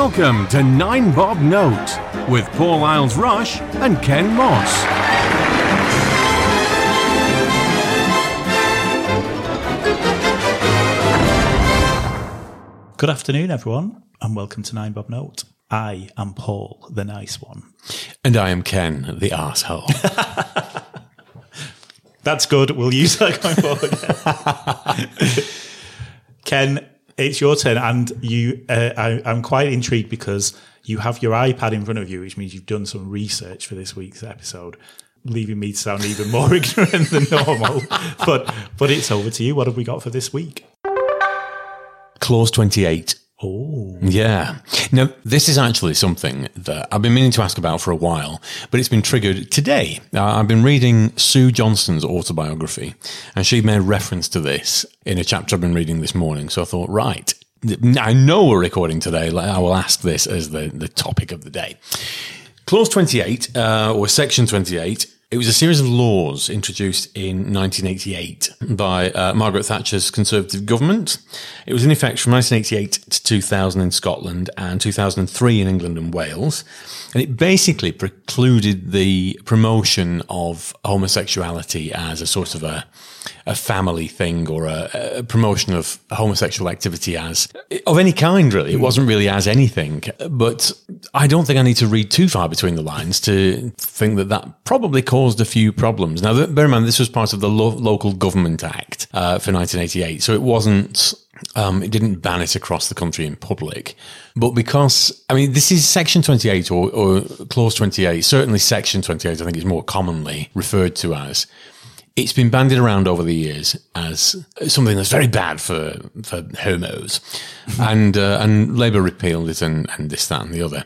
Welcome to Nine Bob Note with Paul Isles Rush and Ken Moss. Good afternoon, everyone, and welcome to Nine Bob Note. I am Paul, the nice one. And I am Ken, the asshole. That's good. We'll use that going forward. Ken, it's your turn, and you. Uh, I, I'm quite intrigued because you have your iPad in front of you, which means you've done some research for this week's episode, leaving me to sound even more ignorant than normal. But but it's over to you. What have we got for this week? Clause 28. Oh, Yeah. Now, this is actually something that I've been meaning to ask about for a while, but it's been triggered today. Uh, I've been reading Sue Johnston's autobiography, and she made reference to this in a chapter I've been reading this morning. So I thought, right, I know we're recording today. I will ask this as the, the topic of the day. Clause 28, uh, or Section 28, it was a series of laws introduced in 1988 by uh, Margaret Thatcher's Conservative government. It was in effect from 1988 to 2000 in Scotland and 2003 in England and Wales. And it basically precluded the promotion of homosexuality as a sort of a, a family thing or a, a promotion of homosexual activity as of any kind, really. It wasn't really as anything. But I don't think I need to read too far between the lines to think that that probably caused a few problems. Now, bear in mind, this was part of the Lo- Local Government Act uh, for 1988. So it wasn't um, it didn't ban it across the country in public. But because, I mean, this is Section 28 or, or Clause 28, certainly Section 28, I think is more commonly referred to as. It's been bandied around over the years as something that's very bad for, for homos. and, uh, and Labour repealed it and, and this, that, and the other.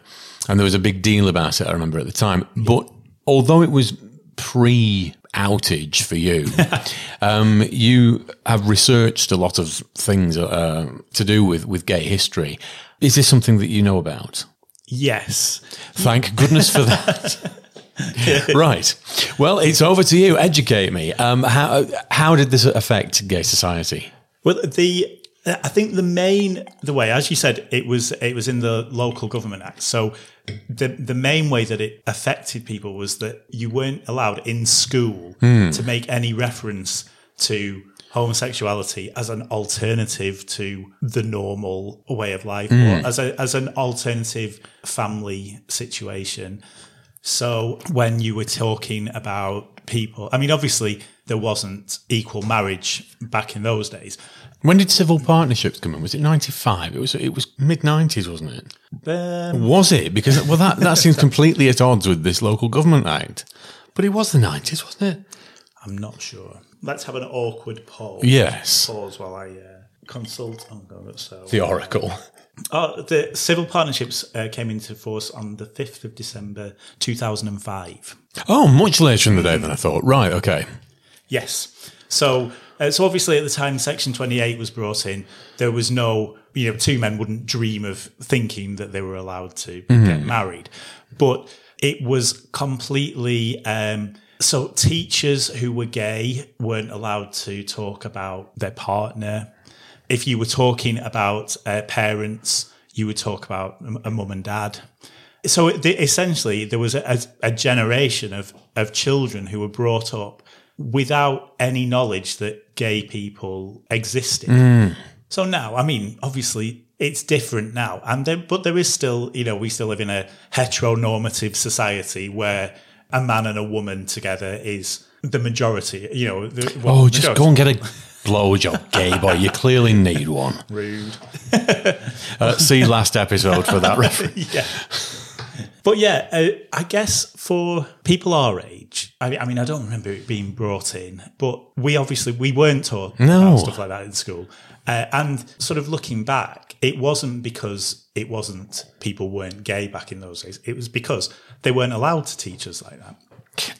And there was a big deal about it, I remember at the time. But although it was pre outage for you. um, you have researched a lot of things uh, to do with, with gay history. Is this something that you know about? yes. Thank goodness for that. right. Well, it's over to you. Educate me. Um, how how did this affect gay society? Well, the I think the main the way, as you said, it was it was in the local government act. So the the main way that it affected people was that you weren't allowed in school hmm. to make any reference to homosexuality as an alternative to the normal way of life or hmm. as a as an alternative family situation. So when you were talking about people, I mean, obviously there wasn't equal marriage back in those days. When did civil partnerships come in? Was it ninety five? It was it was mid nineties, wasn't it? Um, Was it? Because well, that that seems completely at odds with this local government act. But it was the nineties, wasn't it? I'm not sure. Let's have an awkward pause. Yes. Pause while I uh, consult. Oh God, so The Oracle. oh, the civil partnerships uh, came into force on the fifth of December, two thousand and five. Oh, much later in the day than I thought. Right. Okay. Yes. So, uh, so obviously at the time Section 28 was brought in, there was no, you know, two men wouldn't dream of thinking that they were allowed to get married. But it was completely, um, so teachers who were gay weren't allowed to talk about their partner. If you were talking about uh, parents, you would talk about a, a mum and dad. So the, essentially, there was a, a generation of, of children who were brought up without any knowledge that gay people existed. So now, I mean, obviously, it's different now, and there, but there is still, you know, we still live in a heteronormative society where a man and a woman together is the majority. You know, the, well, Oh, just majority. go and get a blowjob, gay boy. You clearly need one. rude. Uh, see last episode for that reference. yeah. But yeah, uh, I guess for people our age, I, I mean, I don't remember it being brought in, but we obviously we weren't taught No. stuff like that in school. Uh, and sort of looking back, it wasn't because it wasn't people weren't gay back in those days. It was because they weren't allowed to teach us like that.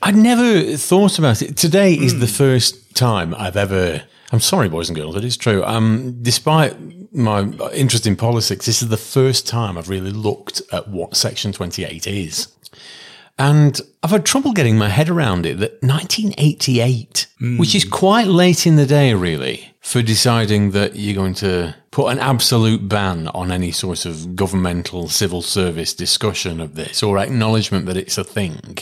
I'd never thought about it. Today is the first time I've ever. I'm sorry, boys and girls, it is true. Um, despite my interest in politics, this is the first time I've really looked at what Section 28 is. And I've had trouble getting my head around it that 1988, which is quite late in the day, really, for deciding that you're going to put an absolute ban on any sort of governmental civil service discussion of this or acknowledgement that it's a thing.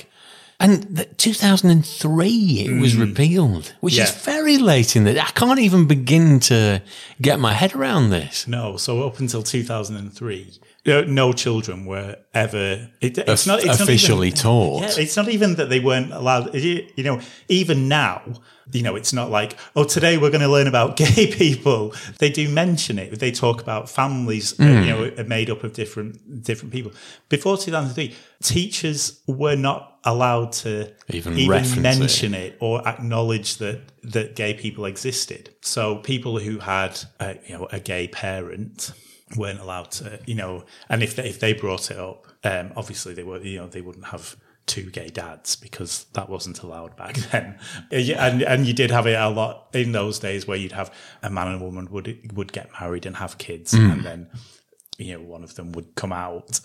And that 2003 it was mm. repealed, which is very late in the. I can't even begin to get my head around this. No, so up until 2003, no, children were ever. It, it's not it's officially not even, taught. Yeah, it's not even that they weren't allowed. You know, even now, you know, it's not like oh, today we're going to learn about gay people. They do mention it. They talk about families, uh, Hmm. you know, made up of different different people. Before 2003, teachers were not allowed to Even it. mention it or acknowledge that that gay people existed. So people who had a, you know a gay parent weren't allowed to you know, and if they, if they brought it up, um, obviously they were you know they wouldn't have two gay dads because that wasn't allowed back then. And and you did have it a lot in those days where you'd have a man and a woman would would get married and have kids, and then you know one of them would come out.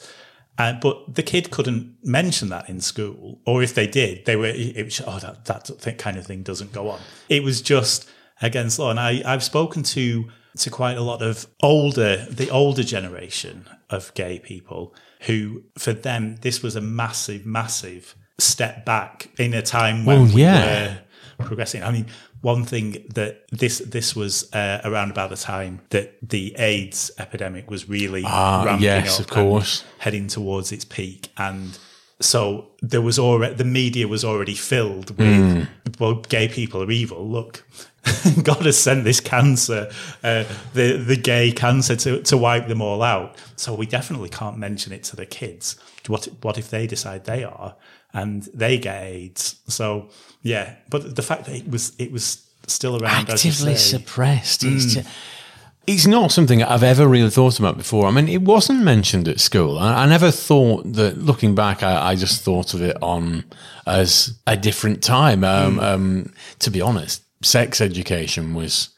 Uh, but the kid couldn't mention that in school, or if they did, they were it was oh that that kind of thing doesn't go on. It was just against law, and I I've spoken to to quite a lot of older the older generation of gay people who for them this was a massive massive step back in a time when Well, we yeah. were progressing. I mean, one thing that this this was uh, around about the time that the AIDS epidemic was really Ah, ramping yes, up of course. heading towards its peak, and so there was already the media was already filled with Hmm. well, gay people are evil. Look. God has sent this cancer, uh, the the gay cancer, to, to wipe them all out. So we definitely can't mention it to the kids. What what if they decide they are and they get AIDS? So yeah, but the fact that it was it was still around actively suppressed. It's, ju- it's not something I've ever really thought about before. I mean, it wasn't mentioned at school. I, I never thought that. Looking back, I, I just thought of it on as a different time. Um, um, to be honest, sex education was.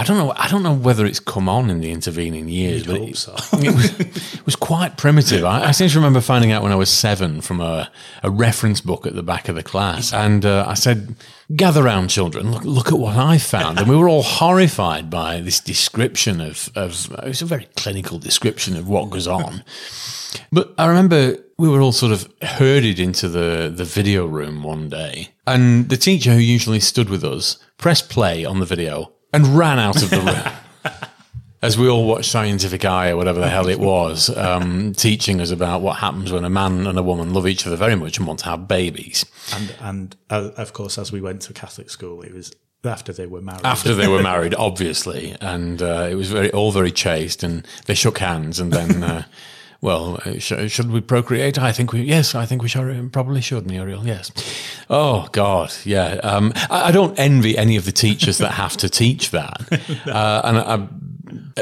I don't know. I don't know whether it's come on in the intervening years, but hope it, so. it, was, it was quite primitive. I, I seem to remember finding out when I was seven from a, a reference book at the back of the class, and uh, I said, "Gather round, children. Look, look at what I found." And we were all horrified by this description of of. It was a very clinical description of what goes on. But I remember we were all sort of herded into the, the video room one day, and the teacher who usually stood with us pressed play on the video and ran out of the room. As we all watched Scientific Eye or whatever the hell it was, um, teaching us about what happens when a man and a woman love each other very much and want to have babies. and and uh, of course, as we went to Catholic school, it was after they were married. After they were married, obviously, and uh, it was very all very chaste, and they shook hands, and then. Uh, Well, uh, sh- should we procreate? I think we, yes, I think we should, probably should, Muriel, yes. Oh, God, yeah. Um, I, I don't envy any of the teachers that have to teach that. Uh, and I,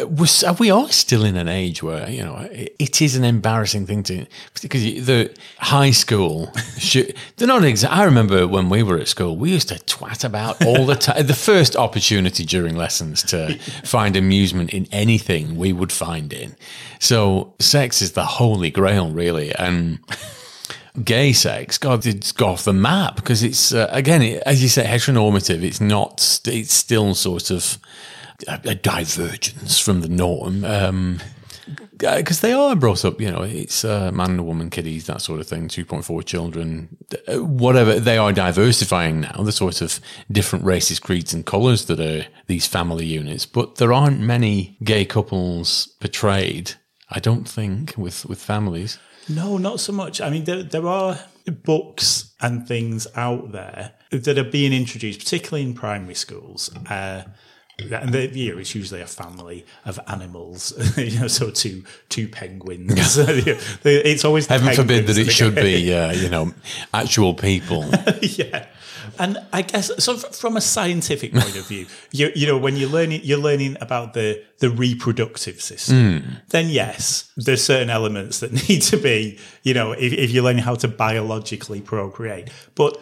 was, are we are still in an age where, you know, it, it is an embarrassing thing to, because the high school, should, they're not exact. I remember when we were at school, we used to twat about all the time. the first opportunity during lessons to find amusement in anything we would find in. So sex is the holy grail, really. And gay sex, God, it's got off the map because it's, uh, again, it, as you say, heteronormative. It's not, it's still sort of a, a divergence from the norm. Um, because they are brought up, you know, it's uh, man and a woman, kiddies, that sort of thing, 2.4 children, uh, whatever. They are diversifying now, the sort of different races, creeds, and colours that are these family units. But there aren't many gay couples portrayed, I don't think, with, with families. No, not so much. I mean, there, there are books and things out there that are being introduced, particularly in primary schools. Uh, and the, you know, it's usually a family of animals, you know, so two two penguins. it's always Heaven forbid that it should be, uh, you know, actual people. yeah. And I guess so. From a scientific point of view, you you know when you're learning you're learning about the the reproductive system. Then yes, there's certain elements that need to be you know if, if you're learning how to biologically procreate. But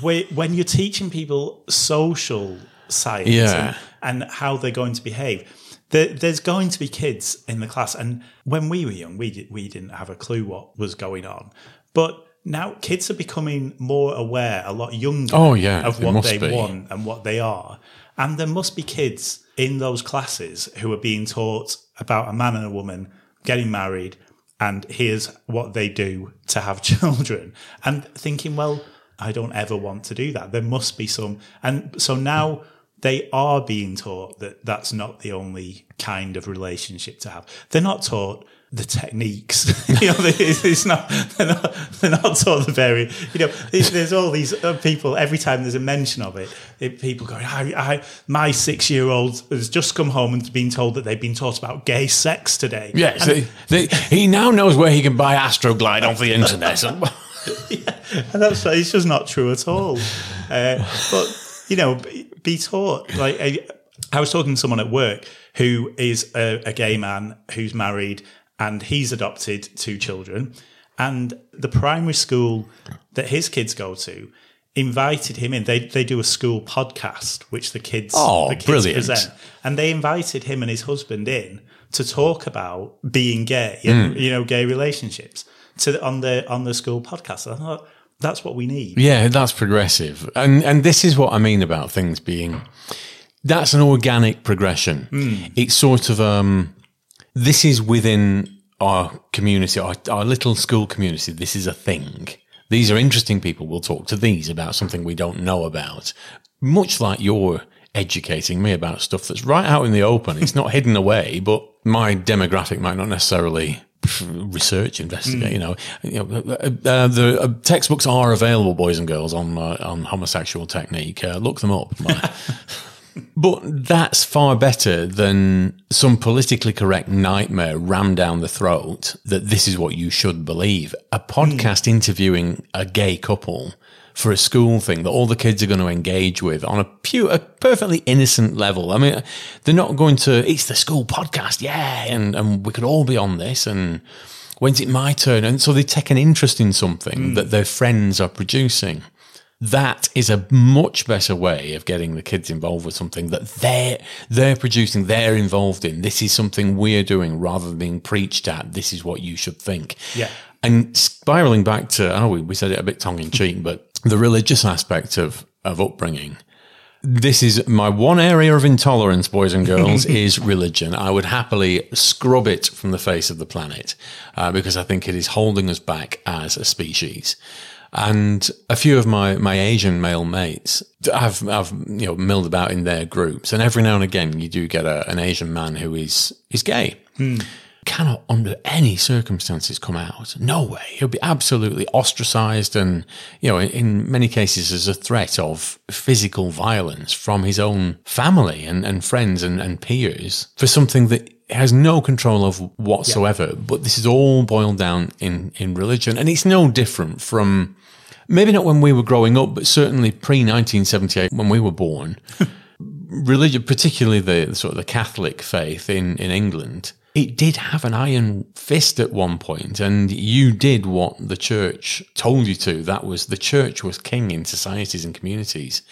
when you're teaching people social science Yeah. and, and how they're going to behave. There, there's going to be kids in the class, and when we were young, we we didn't have a clue what was going on. But now kids are becoming more aware, a lot younger, Oh, yeah, of what they be. want and what they are. And there must be kids in those classes who are being taught about a man and a woman getting married and here's what they do to have children and thinking, well, I don't ever want to do that. There must be some. And so now they are being taught that that's not the only kind of relationship to have. They're not taught the techniques. you know, it's not they're not they're not taught the very. You know, there's all these uh, people. Every time there's a mention of it, it people going, I, I, my six year old has just come home and been told that they've been taught about gay sex today. Yes, they, they, he now knows where he can buy Astroglide off the internet. yeah, and that's it's just not true at all. Uh, but you know, be, taught like. I, I was talking to someone at work who is a, a gay man who's married and he's adopted two children. And the primary school that his kids go to invited him in. They they do a school podcast, which the kids oh, the kids brilliant. present, and they invited him and his husband in to talk about being gay and Mm. you know gay relationships to on the on the school podcast. I thought that's what we need. Yeah, that's progressive. And and this is what I mean about things being that's an organic progression. It's sort of um this is within our community, our, our little school community. This is a thing. These are interesting people. We'll talk to these about something we don't know about. Much like you're educating me about stuff that's right out in the open. It's not hidden away, but my demographic might not necessarily research, investigate. You know, you know uh, the uh, textbooks are available, boys and girls, on uh, on homosexual technique. Uh, look them up. But that's far better than some politically correct nightmare rammed down the throat that this is what you should believe. A podcast interviewing a gay couple for a school thing that all the kids are going to engage with on a pure, a perfectly innocent level. I mean, they're not going to, it's the school podcast, yeah, and, and we could all be on this and when's it my turn? And so they take an interest in something hmm. that their friends are producing that is a much better way of getting the kids involved with something that they're they're producing, they're involved in. This is something we're doing rather than being preached at. This is what you should think. Yeah. And spiraling back to, I know we, we said it a bit tongue in cheek, but the religious aspect of of upbringing. This is my one area of intolerance, boys and girls, is religion. I would happily scrub it from the face of the planet uh, because I think it is holding us back as a species. And a few of my, my Asian male mates, I've, I've, you know, milled about in their groups. And every now and again, you do get a, an Asian man who is, is gay. Cannot under any circumstances come out. No way. He'll be absolutely ostracized and, you know, in, many cases as a threat of physical violence from his own family and, and friends and, and peers for something that has no control of whatsoever. But this is all boiled down in, in religion. And it's no different from maybe not when we were growing up, but certainly pre 1978 when we were born. religion, particularly the sort of the Catholic faith in, in England, it did have an iron fist at one point, and you did what the church told you to. That was the church was king in societies and communities,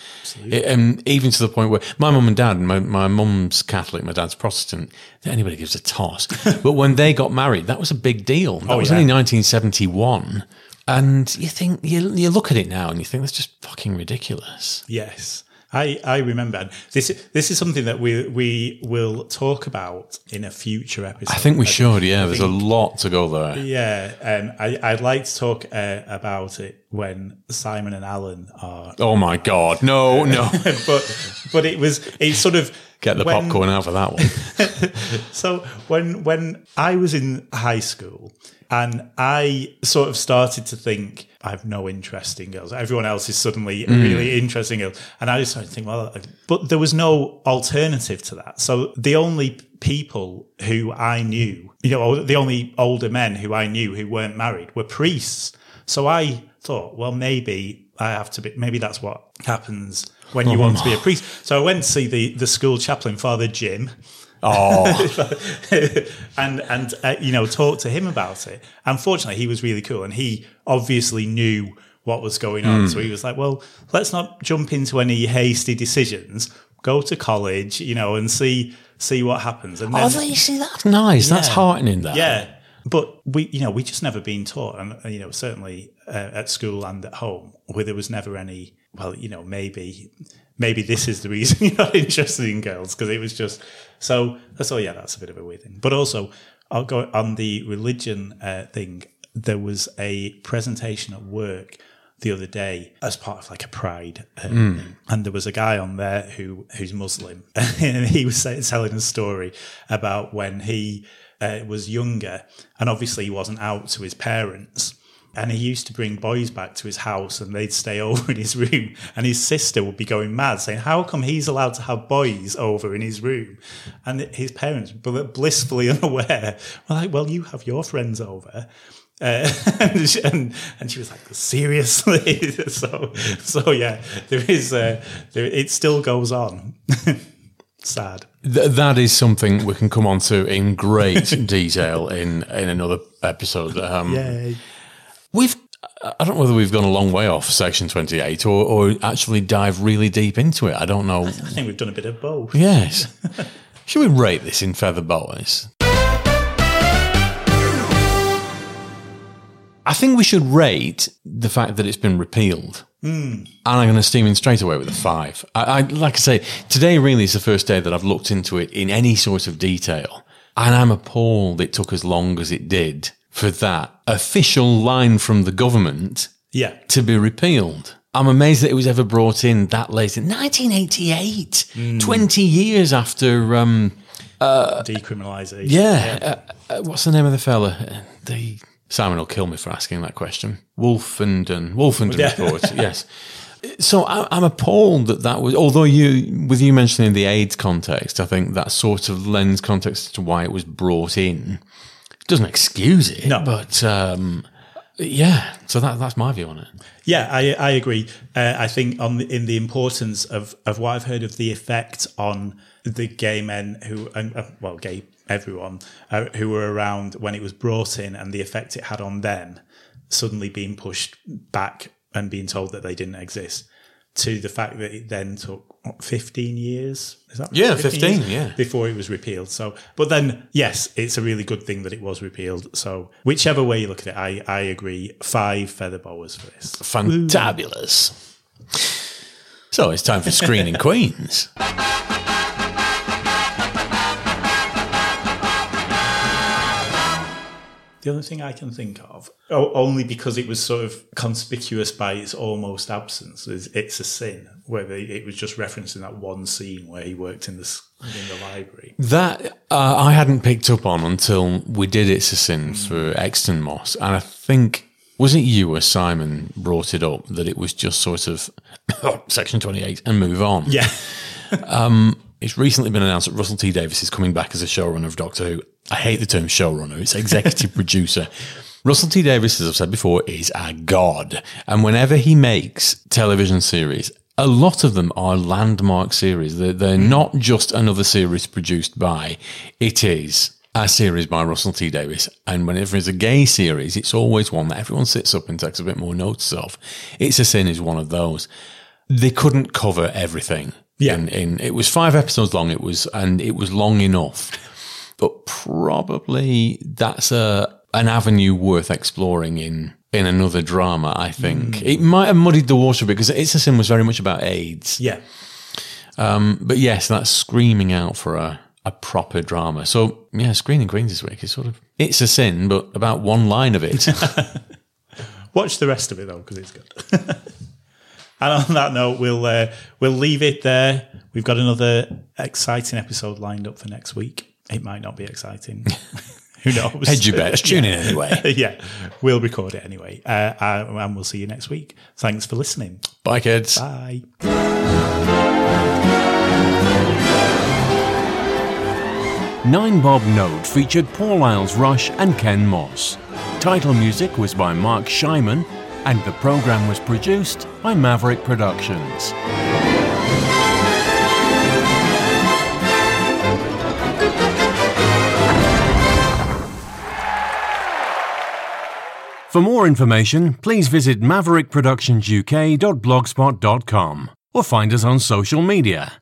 It- and even to the point where my mum and dad, my my mum's Catholic, my dad's Protestant. Anybody gives a toss, but when they got married, that was a big deal. That oh, was yeah. only 1971. And you think you, you look at it now and you think that's just fucking ridiculous. Yes. I, I remember this this is something that we we will talk about in a future episode. I think we should. Yeah, there's a lot to go there. Yeah, and I, I'd like to talk uh, about it when Simon and Alan are. Oh my god, no, no! but but it was it sort of Get the when- popcorn out for that one. So when when I was in high school and I sort of started to think I have no interest in girls. Everyone else is suddenly mm. really interested in girls. And I just started to think, well, but there was no alternative to that. So the only people who I knew, you know, the only older men who I knew who weren't married were priests. So I thought, well, maybe I have to be, maybe that's what happens when you want to be a oh. priest. So I went to see the, the school chaplain, Father Jim, Oh, and and uh, you know talk to him about it. Unfortunately, he was really cool, and he obviously knew what was going on. So he was like, "Well, let's not jump into any hasty decisions. Go to college, you know, and see see what happens." And then, oh, you see, that's nice. That's heartening. That. yeah. But we, you know, we just never been taught, and uh, you know, certainly uh, at school and at home, where there was never any. Well, you know, maybe maybe this is the reason you're not interested in girls because it was just so. So yeah, that's a bit of a weird thing. But also, I'll go on the religion uh, thing. There was a presentation at work the other day as part of like a pride, um, and there was a guy on there who who's Muslim, and he was telling a story about when he uh, was younger, and obviously he wasn't out to his parents. And he used to bring boys back to his house and they'd stay over in his room. And his sister would be going mad saying, How come he's allowed to have boys over in his room? And his parents, blissfully unaware, were like, Well, you have your friends over. Uh, and, she, and, and she was like, seriously. so so yeah, there is uh, there, it still goes on. Sad. Th- that is something we can come on to in great detail in in another episode. Um, Yay. We've I don't know whether we've gone a long way off section twenty eight or, or actually dive really deep into it. I don't know. I think we've done a bit of both. Yes. Should we rate this in feather boas? I think we should rate the fact that it's been repealed. Hmm. And I'm going to steam in straight away with a five. I, I like I say, today really is the first day that I've looked into it in any sort of detail. And I'm appalled it took as long as it did for that official line from the government Yeah. to be repealed. I'm amazed that it was ever brought in that late in 1988, 20 years after, um, Decriminalisation. yeah, Uh, uh, what's the name of the fella? Uh, The Simon will kill me for asking that question. Wolfenden, Wolfenden Yeah. report, yes. So I- I'm appalled that that was, although you, with you mentioning the AIDS context, I think that sort of lends context to why it was brought in. Doesn't excuse it, No. but um, yeah. So that, that's my view on it. Yeah, I, I agree. Uh, I think on the, in the importance of, of what I've heard of the effect on the gay men who, and, uh, well, gay everyone uh, who were around when it was brought in, and the effect it had on them, suddenly being pushed back and being told that they didn't exist, to the fact that it then took what, fifteen years. Is that Yeah, right? 15, yeah. before it was repealed. So, but then yes, it's a really good thing that it was repealed. So, whichever way you look at it, I I agree. Five feather boas for this. Fantabulous. So it's time for screening queens. The other thing I can think of, oh, only because it was sort of conspicuous by its almost absence, is "It's a Sin," where they, it was just referencing that one scene where he worked in the in the library. That uh, I hadn't picked up on until we did It's a Sin for Exton Moss. And I think, was it you or Simon brought it up that it was just sort of Section 28 and move on? Yeah, It's recently been announced that Russell T Davies is coming back as a showrunner of Doctor Who. I hate the term showrunner, it's executive producer. Russell T Davies, as I've said before, is a god. And whenever he makes television series, a lot of them are landmark series. They're, they're hmm. not just another series produced by, it is a series by Russell T Davies. And whenever it's a gay series, it's always one that everyone sits up and takes a bit more notice of. It's a Sin is one of those. They couldn't cover everything. Yeah. In, in it was five episodes long. It was and it was long enough, but probably that's a an avenue worth exploring in in another drama. I think hmm. it might have muddied the water because It's a Sin was very much about AIDS. yeah, um, But yes, that's screaming out for a a proper drama. So yeah, screening Queens this week is sort of It's a Sin, but about one line of it. watch the rest of it though because it's good. and on that note, we'll uh, we'll leave it there. We've got another exciting episode lined up for next week. It might not be exciting. Who knows? Hedge your bets. Tune in anyway. yeah, we'll record it anyway. Uh, uh, and we'll see you next week. Thanks for listening. Bye, kids. Bye. Nine Bob Note featured Paul Isles Rush and Ken Moss. Title music was by Mark Scheiman, and the program was produced by Maverick Productions. For more information, please visit maverickproductionsuk.blogspot.com or find us on social media.